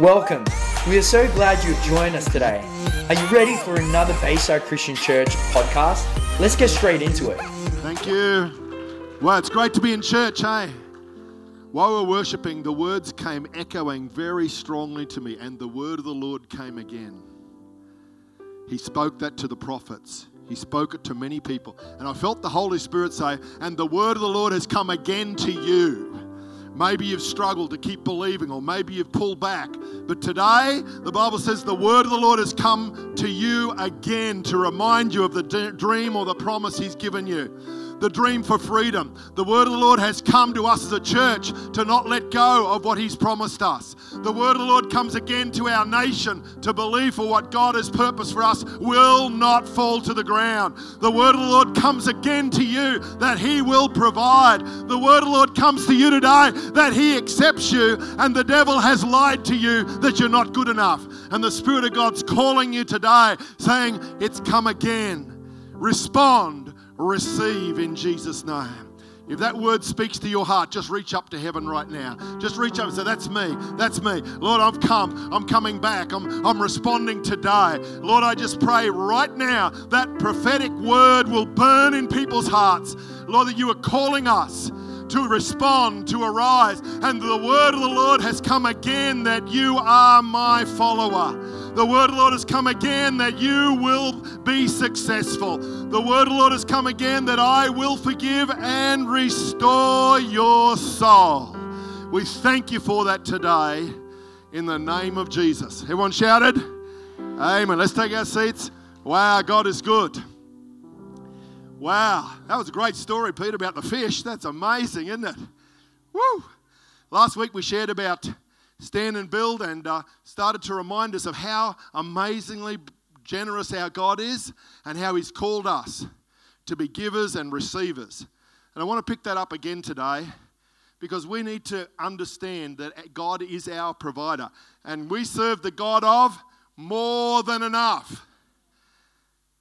Welcome. We are so glad you've joined us today. Are you ready for another Bayside Christian Church podcast? Let's get straight into it. Thank you. Well, it's great to be in church, hey? While we're worshipping, the words came echoing very strongly to me, and the word of the Lord came again. He spoke that to the prophets. He spoke it to many people. And I felt the Holy Spirit say, And the word of the Lord has come again to you. Maybe you've struggled to keep believing, or maybe you've pulled back. But today, the Bible says the word of the Lord has come to you again to remind you of the dream or the promise He's given you the dream for freedom. The word of the Lord has come to us as a church to not let go of what He's promised us. The word of the Lord comes again to our nation to believe for what God has purposed for us will not fall to the ground. The word of the Lord comes again to you that He will provide. The word of the Lord comes to you today that He accepts you and the devil has lied to you that you're not good enough. And the Spirit of God's calling you today saying, It's come again. Respond receive in Jesus' name. If that word speaks to your heart, just reach up to heaven right now. Just reach up and say, That's me. That's me. Lord, I've come. I'm coming back. I'm, I'm responding today. Lord, I just pray right now that prophetic word will burn in people's hearts. Lord, that you are calling us to respond, to arise. And the word of the Lord has come again that you are my follower. The word of the Lord has come again that you will be successful. The word of the Lord has come again that I will forgive and restore your soul. We thank you for that today in the name of Jesus. Everyone shouted? Amen. Let's take our seats. Wow, God is good. Wow, that was a great story, Peter, about the fish. That's amazing, isn't it? Woo! Last week we shared about stand and build and uh, started to remind us of how amazingly generous our God is and how He's called us to be givers and receivers. And I want to pick that up again today because we need to understand that God is our provider and we serve the God of more than enough.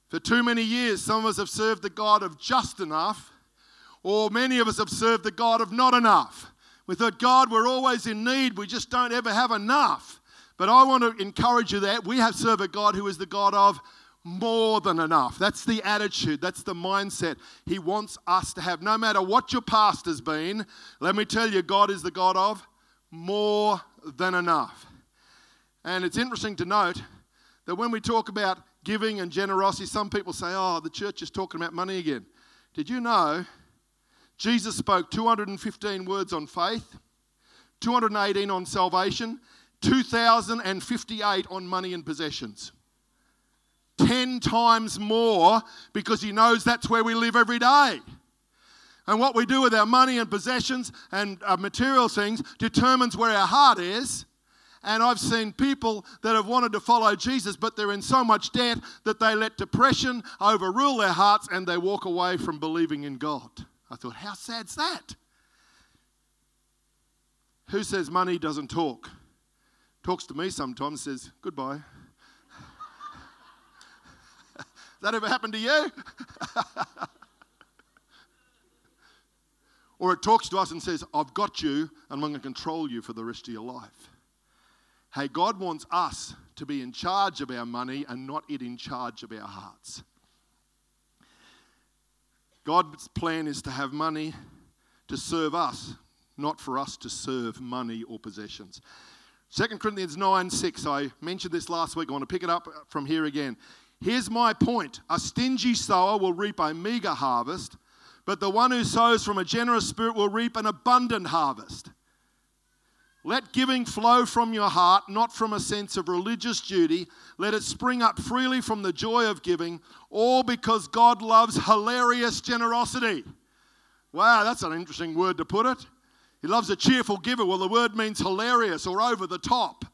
For too many years, some of us have served the God of just enough, or many of us have served the God of not enough. We thought, God, we're always in need, we just don't ever have enough. But I want to encourage you that we have served a God who is the God of more than enough. That's the attitude, that's the mindset He wants us to have. No matter what your past has been, let me tell you, God is the God of more than enough. And it's interesting to note that when we talk about giving and generosity, some people say, oh, the church is talking about money again. Did you know Jesus spoke 215 words on faith, 218 on salvation, 2,058 on money and possessions? 10 times more because he knows that's where we live every day. And what we do with our money and possessions and material things determines where our heart is and I've seen people that have wanted to follow Jesus, but they're in so much debt that they let depression overrule their hearts and they walk away from believing in God. I thought, how sad's that? Who says money doesn't talk? Talks to me sometimes, says, goodbye. that ever happened to you? or it talks to us and says, I've got you and I'm going to control you for the rest of your life. Hey, God wants us to be in charge of our money and not it in charge of our hearts. God's plan is to have money to serve us, not for us to serve money or possessions. 2 Corinthians 9 6, I mentioned this last week. I want to pick it up from here again. Here's my point a stingy sower will reap a meager harvest, but the one who sows from a generous spirit will reap an abundant harvest. Let giving flow from your heart, not from a sense of religious duty. Let it spring up freely from the joy of giving, all because God loves hilarious generosity. Wow, that's an interesting word to put it. He loves a cheerful giver. Well, the word means hilarious or over the top.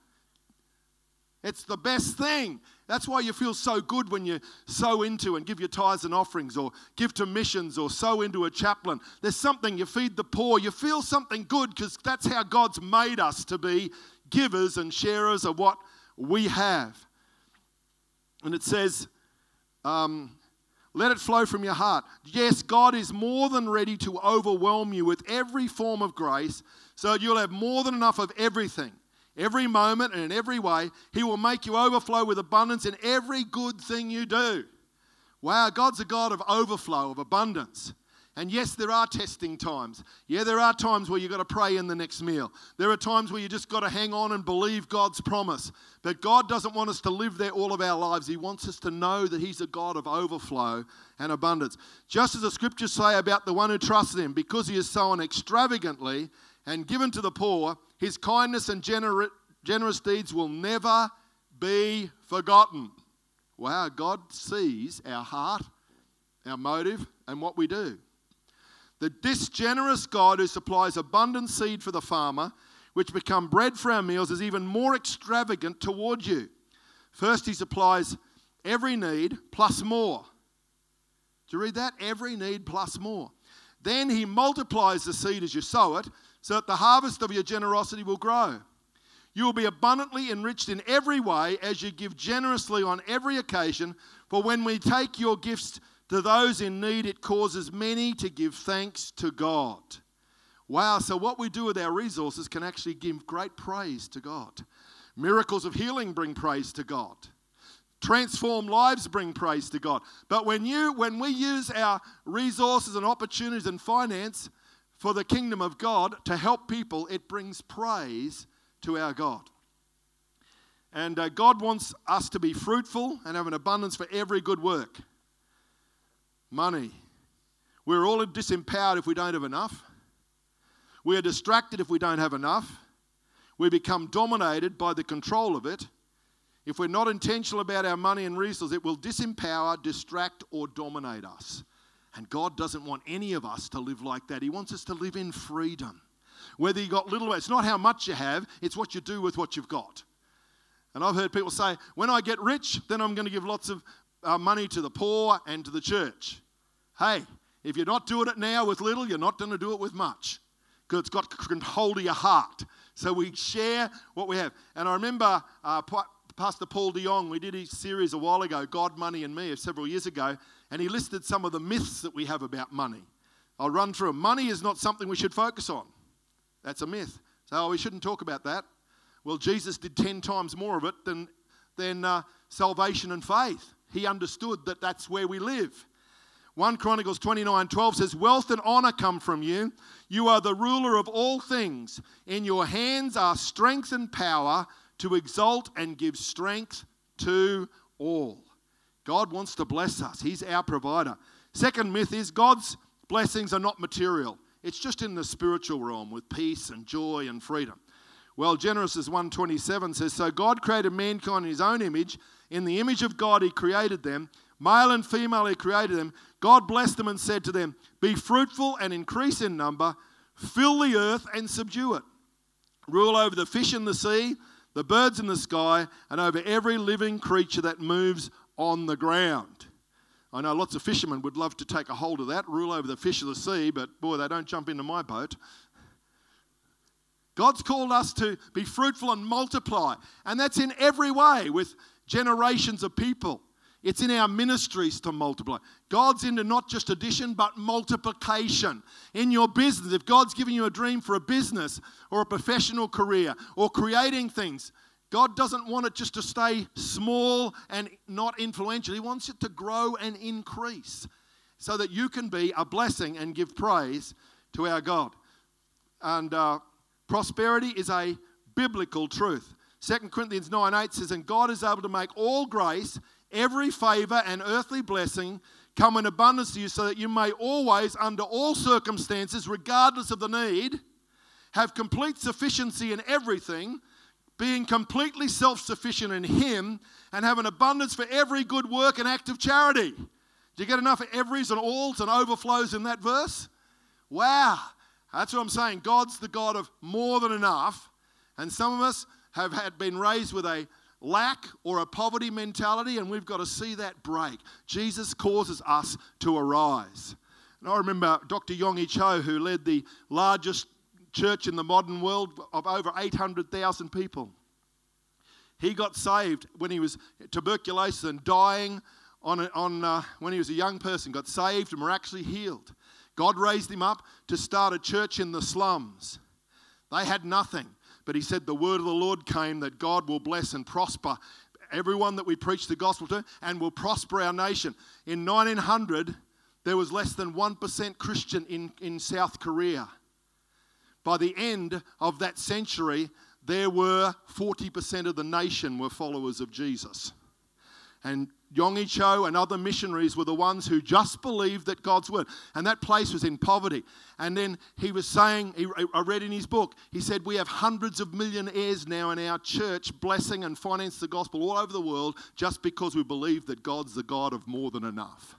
It's the best thing. That's why you feel so good when you sow into and give your tithes and offerings or give to missions or sow into a chaplain. There's something, you feed the poor, you feel something good because that's how God's made us to be givers and sharers of what we have. And it says, um, let it flow from your heart. Yes, God is more than ready to overwhelm you with every form of grace so you'll have more than enough of everything. Every moment and in every way. He will make you overflow with abundance in every good thing you do. Wow, God's a God of overflow, of abundance. And yes, there are testing times. Yeah, there are times where you've got to pray in the next meal. There are times where you just got to hang on and believe God's promise. But God doesn't want us to live there all of our lives. He wants us to know that He's a God of overflow and abundance. Just as the scriptures say about the one who trusts Him, because He has sown extravagantly and given to the poor, His kindness and gener- generous deeds will never be forgotten. Wow, God sees our heart, our motive, and what we do. The disgenerous God who supplies abundant seed for the farmer, which become bread for our meals, is even more extravagant toward you. First, he supplies every need plus more. Do you read that? Every need plus more. Then he multiplies the seed as you sow it, so that the harvest of your generosity will grow. You will be abundantly enriched in every way as you give generously on every occasion. For when we take your gifts to those in need, it causes many to give thanks to God. Wow, so what we do with our resources can actually give great praise to God. Miracles of healing bring praise to God. Transform lives bring praise to God. But when you when we use our resources and opportunities and finance for the kingdom of God to help people, it brings praise to our God. And uh, God wants us to be fruitful and have an abundance for every good work. Money. We're all disempowered if we don't have enough. We are distracted if we don't have enough. We become dominated by the control of it. If we're not intentional about our money and resources, it will disempower, distract, or dominate us. And God doesn't want any of us to live like that. He wants us to live in freedom. Whether you got little, it's not how much you have, it's what you do with what you've got. And I've heard people say, when I get rich, then I'm going to give lots of uh, money to the poor and to the church. Hey, if you're not doing it now with little, you're not going to do it with much. Because it's got control of your heart. So we share what we have. And I remember uh, Pastor Paul de Jong, we did a series a while ago, God, Money, and Me, several years ago, and he listed some of the myths that we have about money. I'll run through them. Money is not something we should focus on. That's a myth. So oh, we shouldn't talk about that. Well, Jesus did 10 times more of it than, than uh, salvation and faith. He understood that that's where we live. 1 Chronicles 29 12 says, Wealth and honor come from you. You are the ruler of all things. In your hands are strength and power to exalt and give strength to all. God wants to bless us, He's our provider. Second myth is God's blessings are not material. It's just in the spiritual realm with peace and joy and freedom. Well, Genesis 1:27 says, "So God created mankind in his own image, in the image of God he created them, male and female he created them. God blessed them and said to them, "Be fruitful and increase in number, fill the earth and subdue it. Rule over the fish in the sea, the birds in the sky, and over every living creature that moves on the ground." I know lots of fishermen would love to take a hold of that, rule over the fish of the sea, but boy, they don't jump into my boat. God's called us to be fruitful and multiply, and that's in every way with generations of people. It's in our ministries to multiply. God's into not just addition, but multiplication. In your business, if God's giving you a dream for a business or a professional career or creating things, God doesn't want it just to stay small and not influential. He wants it to grow and increase so that you can be a blessing and give praise to our God. And uh, prosperity is a biblical truth. 2 Corinthians 9 8 says, And God is able to make all grace, every favor, and earthly blessing come in abundance to you, so that you may always, under all circumstances, regardless of the need, have complete sufficiency in everything being completely self sufficient in Him, and have an abundance for every good work and act of charity. Do you get enough of everys and alls and overflows in that verse? Wow. That's what I'm saying. God's the God of more than enough. And some of us have had been raised with a lack or a poverty mentality, and we've got to see that break. Jesus causes us to arise. And I remember Dr. Yonggi Cho, who led the largest church in the modern world of over 800,000 people. He got saved when he was tuberculosis and dying on, a, on uh, when he was a young person, got saved and were actually healed. God raised him up to start a church in the slums. They had nothing. But he said, The word of the Lord came that God will bless and prosper everyone that we preach the gospel to and will prosper our nation. In 1900, there was less than 1% Christian in, in South Korea. By the end of that century, there were 40% of the nation were followers of Jesus. And Yonggi Cho and other missionaries were the ones who just believed that God's word. And that place was in poverty. And then he was saying, I read in his book, he said, We have hundreds of millionaires now in our church blessing and finance the gospel all over the world just because we believe that God's the God of more than enough.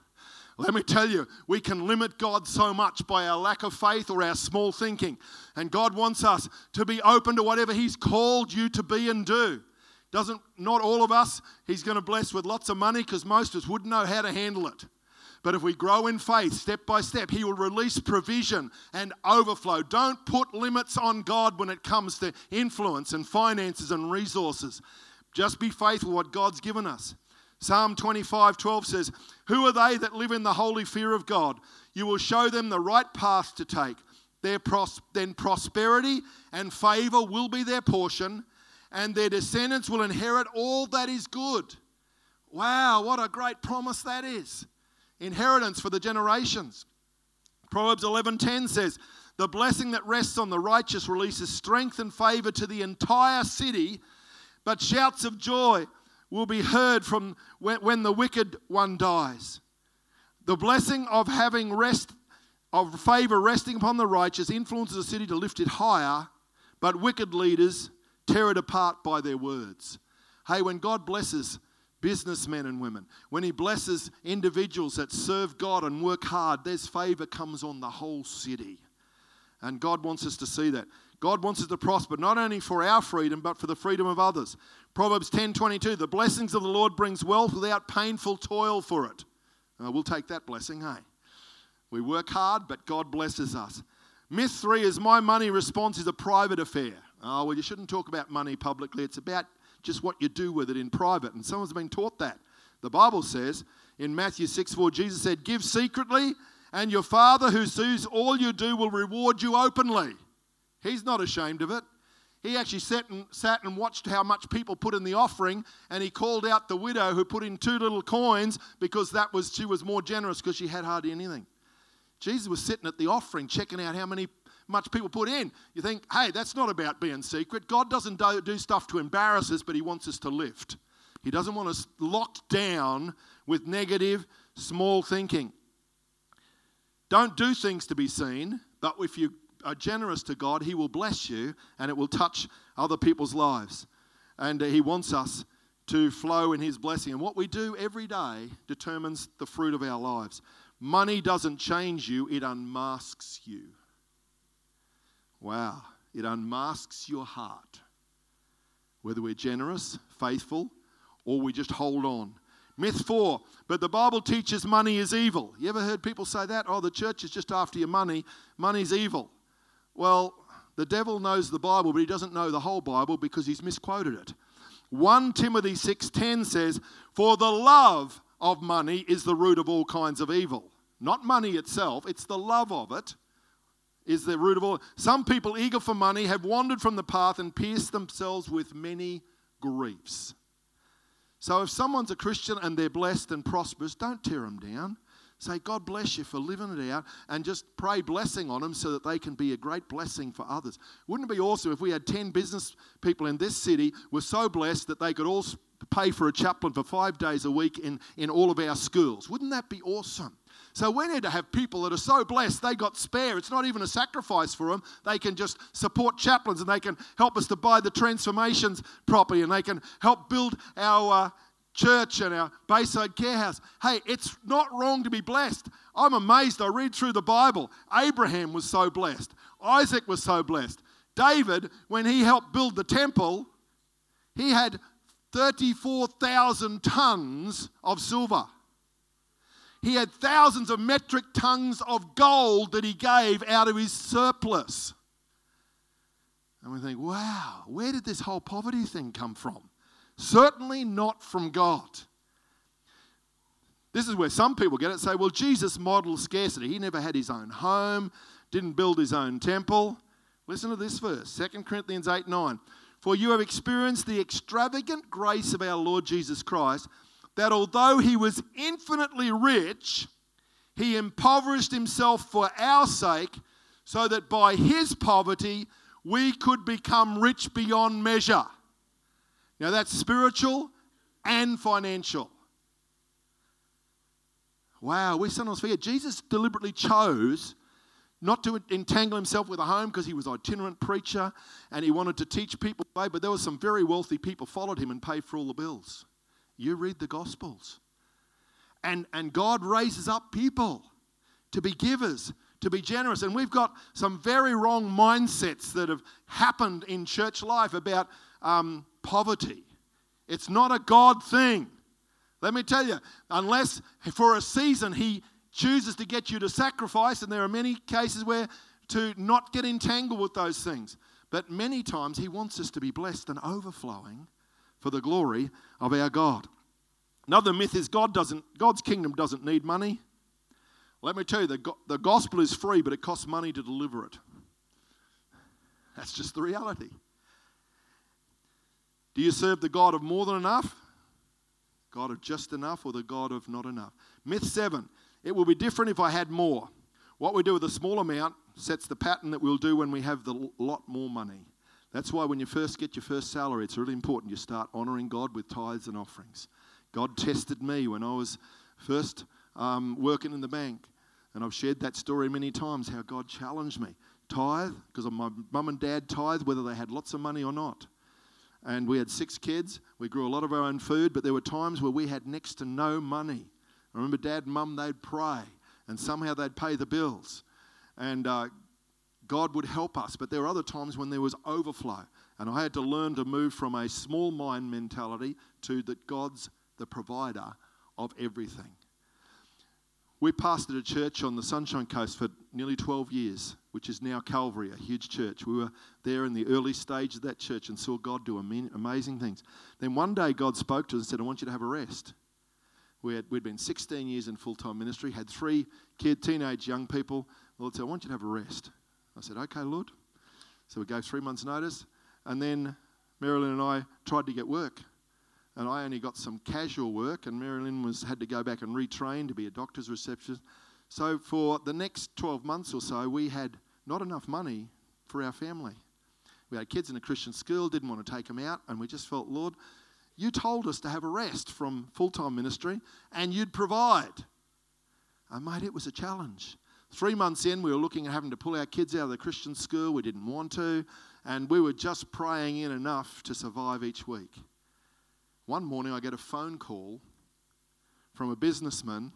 Let me tell you, we can limit God so much by our lack of faith or our small thinking. And God wants us to be open to whatever He's called you to be and do. Doesn't not all of us He's going to bless with lots of money because most of us wouldn't know how to handle it. But if we grow in faith step by step, He will release provision and overflow. Don't put limits on God when it comes to influence and finances and resources. Just be faithful what God's given us. Psalm 25 12 says, Who are they that live in the holy fear of God? You will show them the right path to take. Their pros- then prosperity and favor will be their portion, and their descendants will inherit all that is good. Wow, what a great promise that is. Inheritance for the generations. Proverbs 11:10 says, "The blessing that rests on the righteous releases strength and favor to the entire city, but shouts of joy will be heard from when, the wicked one dies. The blessing of having rest of favor resting upon the righteous influences a city to lift it higher, but wicked leaders tear it apart by their words. Hey, when God blesses businessmen and women, when He blesses individuals that serve God and work hard, there's favor comes on the whole city. And God wants us to see that. God wants us to prosper not only for our freedom, but for the freedom of others. Proverbs 10:22, the blessings of the Lord brings wealth without painful toil for it. Uh, we'll take that blessing, hey. We work hard, but God blesses us. Myth three is my money response is a private affair. Oh, well, you shouldn't talk about money publicly. It's about just what you do with it in private. And someone's been taught that. The Bible says in Matthew 6 4, Jesus said, Give secretly, and your Father who sees all you do will reward you openly. He's not ashamed of it. He actually sat and, sat and watched how much people put in the offering, and he called out the widow who put in two little coins because that was she was more generous because she had hardly anything. Jesus was sitting at the offering, checking out how many much people put in. You think, hey, that's not about being secret. God doesn't do, do stuff to embarrass us, but He wants us to lift. He doesn't want us locked down with negative, small thinking. Don't do things to be seen, but if you are generous to God, He will bless you and it will touch other people's lives. And He wants us to flow in His blessing. And what we do every day determines the fruit of our lives. Money doesn't change you, it unmasks you. Wow, it unmasks your heart. Whether we're generous, faithful, or we just hold on. Myth four, but the Bible teaches money is evil. You ever heard people say that? Oh, the church is just after your money. Money's evil. Well, the devil knows the Bible, but he doesn't know the whole Bible because he's misquoted it. 1 Timothy 6:10 says, "For the love of money is the root of all kinds of evil." Not money itself, it's the love of it is the root of all. Some people eager for money have wandered from the path and pierced themselves with many griefs. So if someone's a Christian and they're blessed and prosperous, don't tear them down. Say, God bless you for living it out and just pray blessing on them so that they can be a great blessing for others. Wouldn't it be awesome if we had 10 business people in this city were so blessed that they could all pay for a chaplain for five days a week in, in all of our schools? Wouldn't that be awesome? So we need to have people that are so blessed they got spare. It's not even a sacrifice for them. They can just support chaplains and they can help us to buy the transformations property and they can help build our. Uh, church and our Bayside Care House. Hey, it's not wrong to be blessed. I'm amazed. I read through the Bible. Abraham was so blessed, Isaac was so blessed. David, when he helped build the temple, he had 34,000 tons of silver. He had thousands of metric tons of gold that he gave out of his surplus. And we think, wow, where did this whole poverty thing come from? Certainly not from God. This is where some people get it say, well, Jesus modeled scarcity. He never had his own home, didn't build his own temple. Listen to this verse 2 Corinthians 8 9. For you have experienced the extravagant grace of our Lord Jesus Christ, that although he was infinitely rich, he impoverished himself for our sake, so that by his poverty we could become rich beyond measure. Now that's spiritual and financial. Wow, we sometimes forget. Jesus deliberately chose not to entangle himself with a home because he was an itinerant preacher and he wanted to teach people but there were some very wealthy people followed him and paid for all the bills. You read the Gospels. And, and God raises up people to be givers, to be generous. And we've got some very wrong mindsets that have happened in church life about um, poverty. It's not a God thing. Let me tell you, unless for a season he chooses to get you to sacrifice, and there are many cases where to not get entangled with those things. But many times he wants us to be blessed and overflowing for the glory of our God. Another myth is God doesn't, God's kingdom doesn't need money. Let me tell you, the, the gospel is free, but it costs money to deliver it. That's just the reality. Do you serve the God of more than enough? God of just enough or the God of not enough? Myth seven it will be different if I had more. What we do with a small amount sets the pattern that we'll do when we have the lot more money. That's why when you first get your first salary, it's really important you start honouring God with tithes and offerings. God tested me when I was first um, working in the bank. And I've shared that story many times how God challenged me. Tithe, because my mum and dad tithe, whether they had lots of money or not. And we had six kids. We grew a lot of our own food, but there were times where we had next to no money. I remember dad and mum, they'd pray and somehow they'd pay the bills. And uh, God would help us. But there were other times when there was overflow. And I had to learn to move from a small mind mentality to that God's the provider of everything. We pastored a church on the Sunshine Coast for nearly 12 years, which is now Calvary, a huge church. We were there in the early stage of that church and saw God do amazing things. Then one day God spoke to us and said, I want you to have a rest. We had, we'd been 16 years in full time ministry, had three kid, teenage young people. Said, I want you to have a rest. I said, Okay, Lord. So we gave three months' notice. And then Marilyn and I tried to get work. And I only got some casual work, and Marilyn was, had to go back and retrain to be a doctor's receptionist. So for the next 12 months or so, we had not enough money for our family. We had kids in a Christian school, didn't want to take them out, and we just felt, Lord, you told us to have a rest from full time ministry and you'd provide. And, mate, it was a challenge. Three months in, we were looking at having to pull our kids out of the Christian school. We didn't want to. And we were just praying in enough to survive each week. One morning, I get a phone call from a businessman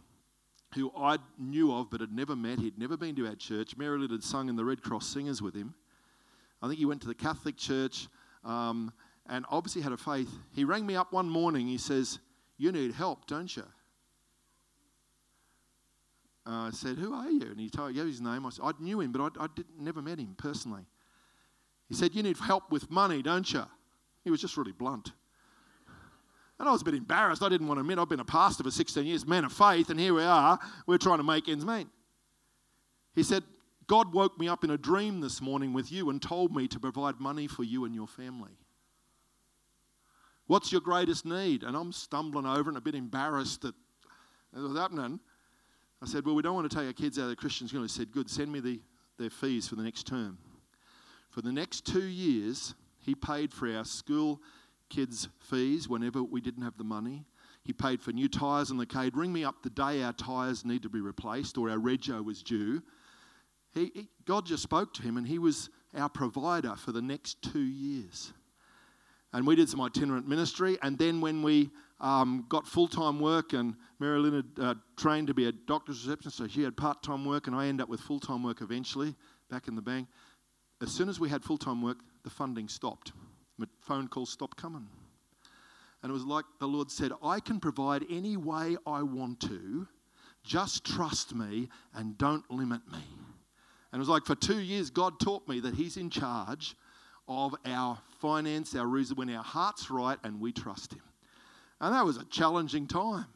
who I knew of but had never met. He'd never been to our church. Marilyn had sung in the Red Cross Singers with him. I think he went to the Catholic Church. Um, and obviously had a faith. He rang me up one morning. He says, You need help, don't you? Uh, I said, Who are you? And he told, gave his name. I, said, I knew him, but I, I never met him personally. He said, You need help with money, don't you? He was just really blunt. And I was a bit embarrassed. I didn't want to admit I've been a pastor for 16 years, man of faith, and here we are. We're trying to make ends meet. He said, God woke me up in a dream this morning with you and told me to provide money for you and your family. What's your greatest need? And I'm stumbling over and a bit embarrassed that it was happening. I said, Well, we don't want to take our kids out of the Christian school. He said, Good, send me the, their fees for the next term. For the next two years, he paid for our school kids' fees whenever we didn't have the money. He paid for new tyres on the car. Ring me up the day our tyres need to be replaced or our rego was due. He, he, God just spoke to him and he was our provider for the next two years and we did some itinerant ministry. And then when we um, got full time work, and Marilyn had uh, trained to be a doctor's receptionist, so she had part time work, and I ended up with full time work eventually back in the bank. As soon as we had full time work, the funding stopped. The phone calls stopped coming. And it was like the Lord said, I can provide any way I want to. Just trust me and don't limit me. And it was like for two years, God taught me that He's in charge of our finance, our reason, when our heart's right and we trust Him. And that was a challenging time.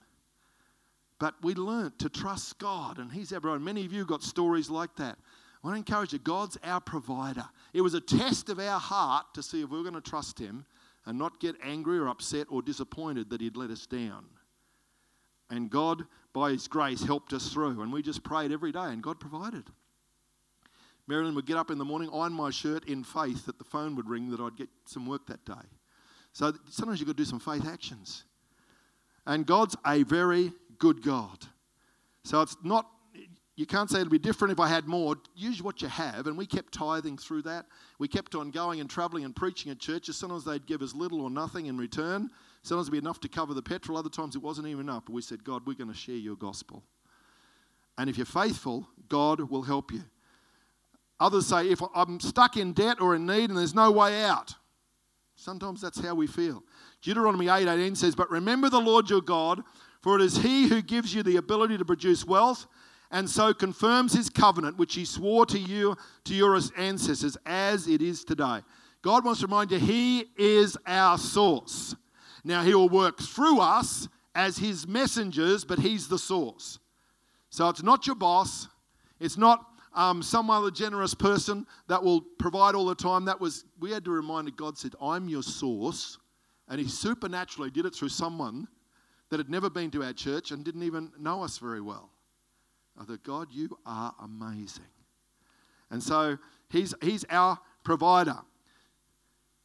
But we learnt to trust God, and He's everyone. Many of you got stories like that. I want to encourage you God's our provider. It was a test of our heart to see if we were going to trust Him and not get angry or upset or disappointed that He'd let us down. And God, by His grace, helped us through. And we just prayed every day, and God provided. Marilyn would get up in the morning, iron my shirt in faith that the phone would ring that I'd get some work that day. So sometimes you've got to do some faith actions. And God's a very good God. So it's not, you can't say it'll be different if I had more. Use what you have. And we kept tithing through that. We kept on going and traveling and preaching at churches. Sometimes they'd give us little or nothing in return. Sometimes it'd be enough to cover the petrol. Other times it wasn't even enough. But we said, God, we're going to share your gospel. And if you're faithful, God will help you. Others say, if I'm stuck in debt or in need and there's no way out. Sometimes that's how we feel. Deuteronomy 8 18 says, But remember the Lord your God, for it is he who gives you the ability to produce wealth and so confirms his covenant, which he swore to you, to your ancestors, as it is today. God wants to remind you, he is our source. Now, he will work through us as his messengers, but he's the source. So it's not your boss, it's not um, some other generous person that will provide all the time. That was, we had to remind God said, I'm your source. And He supernaturally did it through someone that had never been to our church and didn't even know us very well. I thought, God, you are amazing. And so He's, he's our provider.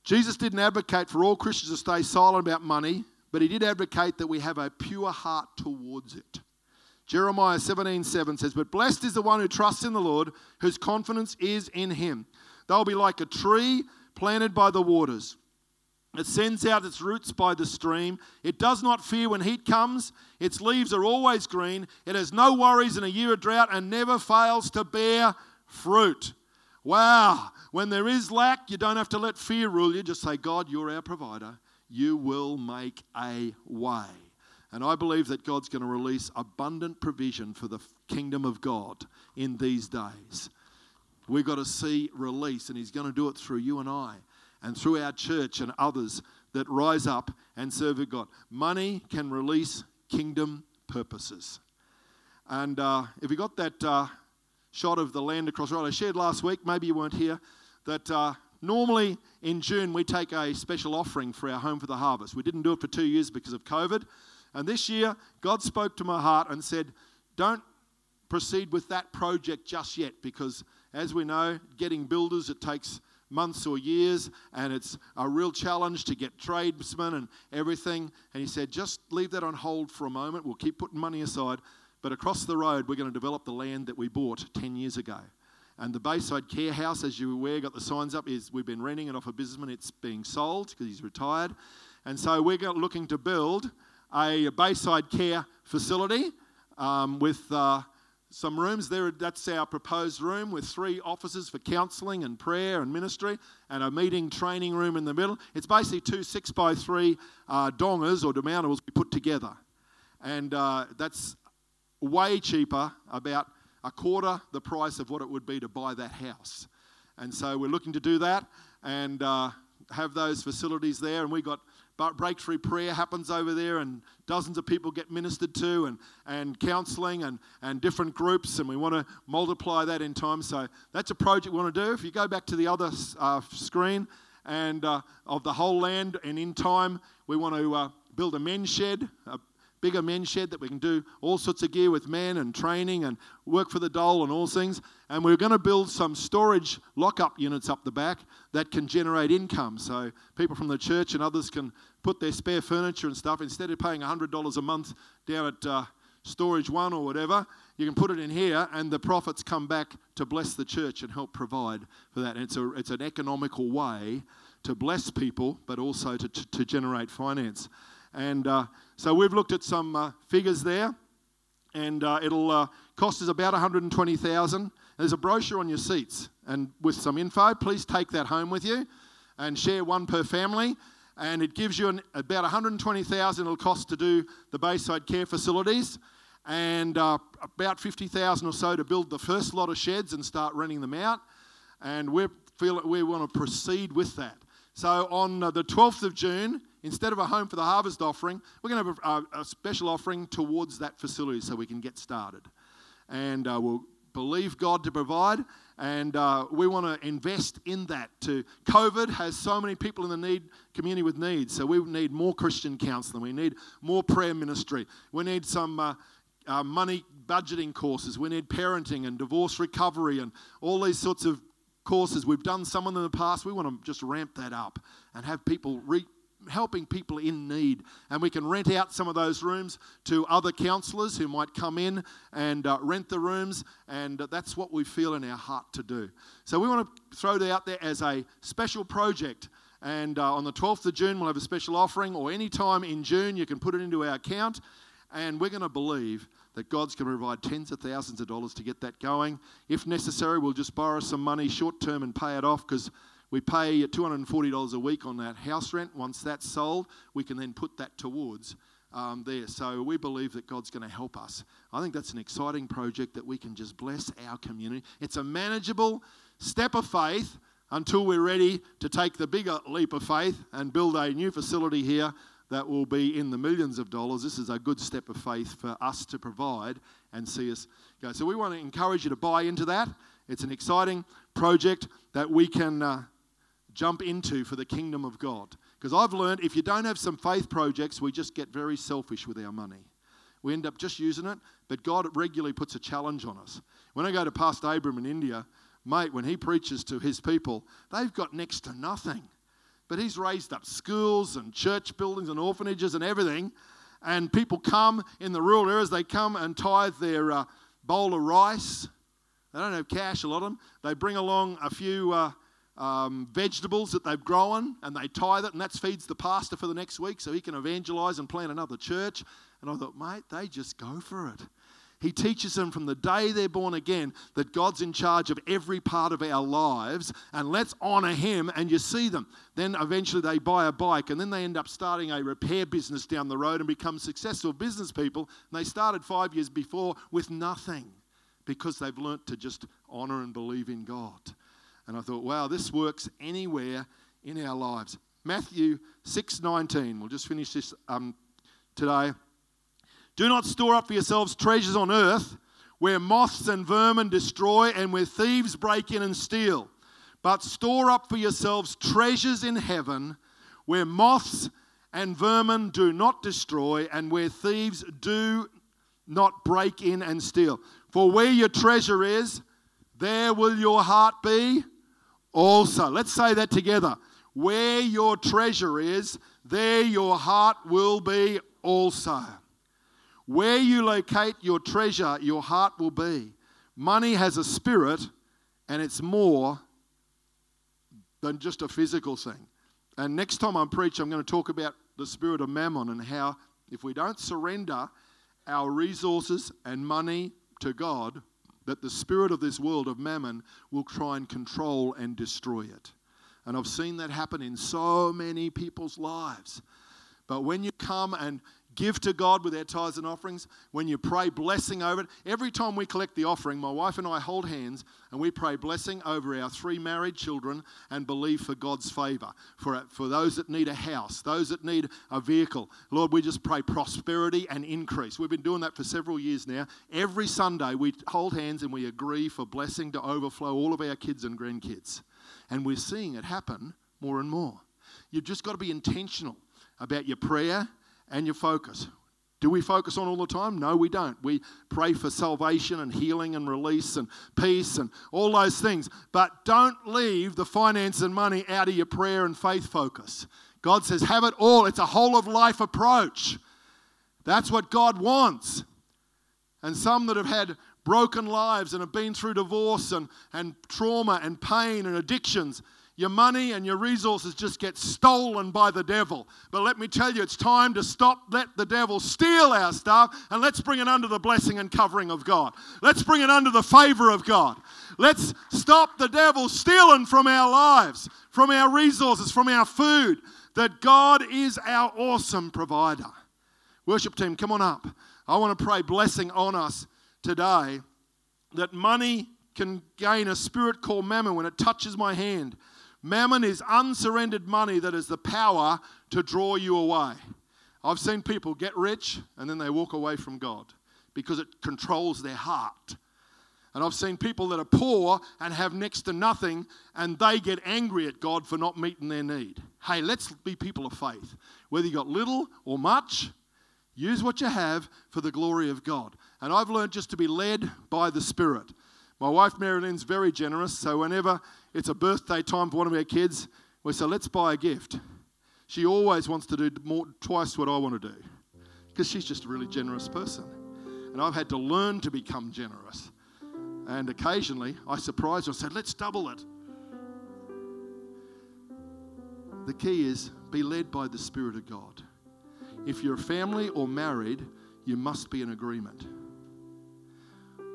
Jesus didn't advocate for all Christians to stay silent about money, but He did advocate that we have a pure heart towards it. Jeremiah 17 7 says, But blessed is the one who trusts in the Lord, whose confidence is in him. They'll be like a tree planted by the waters. It sends out its roots by the stream. It does not fear when heat comes. Its leaves are always green. It has no worries in a year of drought and never fails to bear fruit. Wow. When there is lack, you don't have to let fear rule you. Just say, God, you're our provider. You will make a way. And I believe that God's going to release abundant provision for the kingdom of God in these days. We've got to see release, and He's going to do it through you and I, and through our church and others that rise up and serve God. Money can release kingdom purposes. And uh, if you got that uh, shot of the land across the road, I shared last week, maybe you weren't here, that uh, normally in June we take a special offering for our Home for the Harvest. We didn't do it for two years because of COVID. And this year, God spoke to my heart and said, Don't proceed with that project just yet because, as we know, getting builders, it takes months or years and it's a real challenge to get tradesmen and everything. And he said, Just leave that on hold for a moment. We'll keep putting money aside. But across the road, we're going to develop the land that we bought 10 years ago. And the Bayside Care House, as you were aware, got the signs up, is we've been renting it off a businessman. It's being sold because he's retired. And so we're looking to build a Bayside Care facility um, with uh, some rooms there. That's our proposed room with three offices for counselling and prayer and ministry, and a meeting training room in the middle. It's basically two six by three uh, dongas or demountables we put together, and uh, that's way cheaper, about a quarter the price of what it would be to buy that house. And so we're looking to do that and uh, have those facilities there, and we got but breakthrough prayer happens over there, and dozens of people get ministered to, and, and counseling, and, and different groups, and we want to multiply that in time. So that's a project we want to do. If you go back to the other uh, screen, and uh, of the whole land, and in time, we want to uh, build a men's shed, a bigger men's shed that we can do all sorts of gear with men and training and work for the dole and all things. And we're going to build some storage lockup units up the back that can generate income. So people from the church and others can put their spare furniture and stuff instead of paying $100 a month down at uh, Storage One or whatever. You can put it in here, and the profits come back to bless the church and help provide for that. And it's, a, it's an economical way to bless people, but also to, to, to generate finance. And uh, so we've looked at some uh, figures there, and uh, it'll uh, cost us about 120,000. There's a brochure on your seats, and with some info, please take that home with you, and share one per family. And it gives you an, about 120,000 it'll cost to do the Bayside Care facilities, and uh, about 50,000 or so to build the first lot of sheds and start renting them out. And we feel we want to proceed with that. So on uh, the 12th of June, instead of a home for the harvest offering, we're going to have a, a special offering towards that facility so we can get started. And uh, we'll believe God to provide. And uh, we want to invest in that. To COVID has so many people in the need community with needs, so we need more Christian counselling. We need more prayer ministry. We need some uh, uh, money budgeting courses. We need parenting and divorce recovery and all these sorts of courses. We've done some of them in the past. We want to just ramp that up and have people re- helping people in need. And we can rent out some of those rooms to other counsellors who might come in and uh, rent the rooms. And that's what we feel in our heart to do. So we want to throw that out there as a special project. And uh, on the 12th of June, we'll have a special offering, or any time in June, you can put it into our account. And we're going to believe that God's going to provide tens of thousands of dollars to get that going. If necessary, we'll just borrow some money short term and pay it off because we pay $240 a week on that house rent. Once that's sold, we can then put that towards um, there. So we believe that God's going to help us. I think that's an exciting project that we can just bless our community. It's a manageable step of faith until we're ready to take the bigger leap of faith and build a new facility here that will be in the millions of dollars. This is a good step of faith for us to provide and see us go. So we want to encourage you to buy into that. It's an exciting project that we can. Uh, jump into for the kingdom of God. Because I've learned if you don't have some faith projects, we just get very selfish with our money. We end up just using it, but God regularly puts a challenge on us. When I go to Pastor Abram in India, mate, when he preaches to his people, they've got next to nothing. But he's raised up schools and church buildings and orphanages and everything. And people come in the rural areas, they come and tithe their uh, bowl of rice. They don't have cash, a lot of them. They bring along a few. Uh, um, vegetables that they've grown and they tithe it, and that feeds the pastor for the next week so he can evangelize and plant another church. And I thought, mate, they just go for it. He teaches them from the day they're born again that God's in charge of every part of our lives and let's honor Him. And you see them. Then eventually they buy a bike and then they end up starting a repair business down the road and become successful business people. And they started five years before with nothing because they've learnt to just honor and believe in God. And I thought, wow, this works anywhere in our lives. Matthew 6:19. We'll just finish this um, today. Do not store up for yourselves treasures on earth where moths and vermin destroy and where thieves break in and steal. But store up for yourselves treasures in heaven where moths and vermin do not destroy and where thieves do not break in and steal. For where your treasure is, there will your heart be also. Let's say that together. Where your treasure is, there your heart will be also. Where you locate your treasure, your heart will be. Money has a spirit, and it's more than just a physical thing. And next time I preach, I'm going to talk about the spirit of mammon and how if we don't surrender our resources and money to God, that the spirit of this world of mammon will try and control and destroy it. And I've seen that happen in so many people's lives. But when you come and give to God with our tithes and offerings, when you pray blessing over it. Every time we collect the offering, my wife and I hold hands and we pray blessing over our three married children and believe for God's favor. For, for those that need a house, those that need a vehicle. Lord, we just pray prosperity and increase. We've been doing that for several years now. Every Sunday, we hold hands and we agree for blessing to overflow all of our kids and grandkids. And we're seeing it happen more and more. You've just got to be intentional about your prayer and your focus. Do we focus on all the time? No, we don't. We pray for salvation and healing and release and peace and all those things. But don't leave the finance and money out of your prayer and faith focus. God says, have it all. It's a whole of life approach. That's what God wants. And some that have had broken lives and have been through divorce and, and trauma and pain and addictions, your money and your resources just get stolen by the devil. But let me tell you, it's time to stop, let the devil steal our stuff, and let's bring it under the blessing and covering of God. Let's bring it under the favor of God. Let's stop the devil stealing from our lives, from our resources, from our food, that God is our awesome provider. Worship team, come on up. I want to pray blessing on us today that money can gain a spirit called mammon when it touches my hand Mammon is unsurrendered money that has the power to draw you away. I've seen people get rich and then they walk away from God because it controls their heart. And I've seen people that are poor and have next to nothing, and they get angry at God for not meeting their need. Hey, let's be people of faith. Whether you've got little or much, use what you have for the glory of God. And I've learned just to be led by the Spirit. My wife Marilyn's very generous, so whenever it's a birthday time for one of our kids, we say, let's buy a gift. She always wants to do more, twice what I want to do because she's just a really generous person. And I've had to learn to become generous. And occasionally I surprise her and say, let's double it. The key is be led by the Spirit of God. If you're a family or married, you must be in agreement.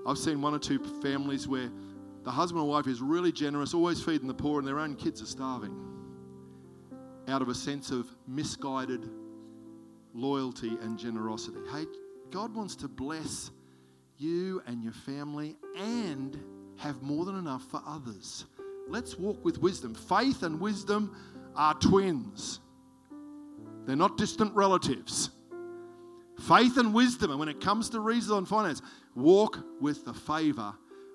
I've seen one or two families where the husband and wife is really generous, always feeding the poor, and their own kids are starving out of a sense of misguided loyalty and generosity. Hey, God wants to bless you and your family and have more than enough for others. Let's walk with wisdom. Faith and wisdom are twins, they're not distant relatives. Faith and wisdom, and when it comes to reason and finance, walk with the favor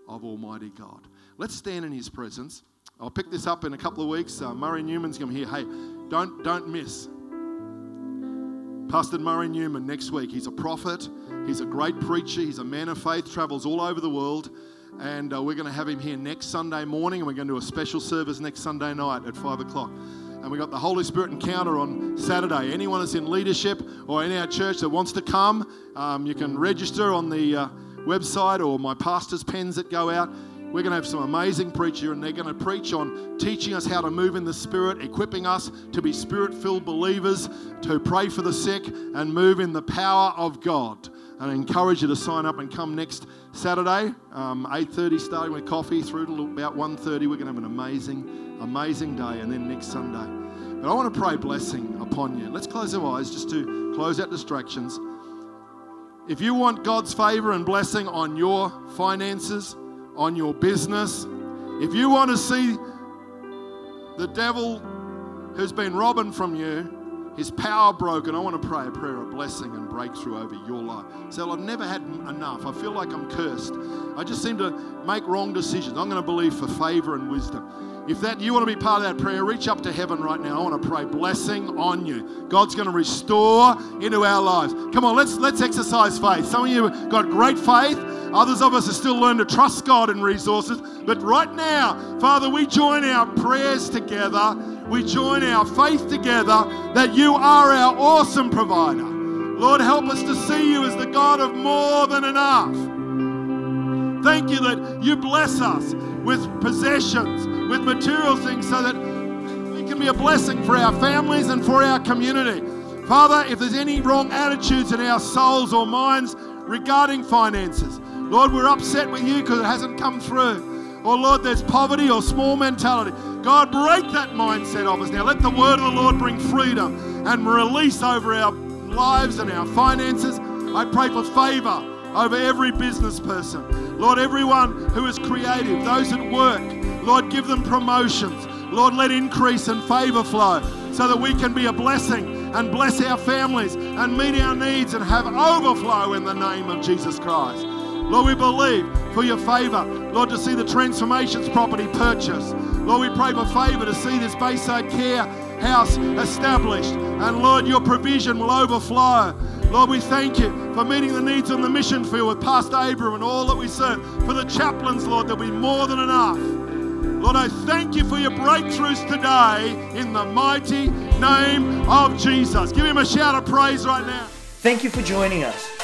of Almighty God. Let's stand in His presence. I'll pick this up in a couple of weeks. Uh, Murray Newman's going to be here. Hey, don't don't miss. Pastor Murray Newman next week. He's a prophet. He's a great preacher. He's a man of faith. Travels all over the world. And uh, we're going to have him here next Sunday morning, and we're going to do a special service next Sunday night at five o'clock. And we got the Holy Spirit encounter on Saturday. Anyone that's in leadership or in our church that wants to come, um, you can register on the uh, website or my pastor's pens that go out. We're going to have some amazing preacher, and they're going to preach on teaching us how to move in the Spirit, equipping us to be Spirit-filled believers, to pray for the sick, and move in the power of God. And I encourage you to sign up and come next Saturday, um, 8.30 starting with coffee through to about 1.30. We're going to have an amazing, amazing day. And then next Sunday. But I want to pray blessing upon you. Let's close our eyes just to close out distractions. If you want God's favor and blessing on your finances, on your business, if you want to see the devil who's been robbing from you, his power broken, I want to pray a prayer of blessing and breakthrough over your life. So I've never had enough. I feel like I'm cursed. I just seem to make wrong decisions. I'm going to believe for favor and wisdom. If that you want to be part of that prayer, reach up to heaven right now. I want to pray blessing on you. God's going to restore into our lives. Come on, let's let's exercise faith. Some of you got great faith. Others of us are still learning to trust God and resources. But right now, Father, we join our prayers together we join our faith together that you are our awesome provider. Lord, help us to see you as the God of more than enough. Thank you that you bless us with possessions, with material things, so that we can be a blessing for our families and for our community. Father, if there's any wrong attitudes in our souls or minds regarding finances, Lord, we're upset with you because it hasn't come through. Or, Lord, there's poverty or small mentality. God, break that mindset of us now. Let the word of the Lord bring freedom and release over our lives and our finances. I pray for favor over every business person. Lord, everyone who is creative, those at work, Lord, give them promotions. Lord, let increase and favor flow so that we can be a blessing and bless our families and meet our needs and have overflow in the name of Jesus Christ. Lord, we believe for your favor, Lord, to see the transformations property purchased. Lord, we pray for favor to see this Bayside Care house established. And Lord, your provision will overflow. Lord, we thank you for meeting the needs on the mission field with Pastor Abram and all that we serve. For the chaplains, Lord, there'll be more than enough. Lord, I thank you for your breakthroughs today in the mighty name of Jesus. Give him a shout of praise right now. Thank you for joining us.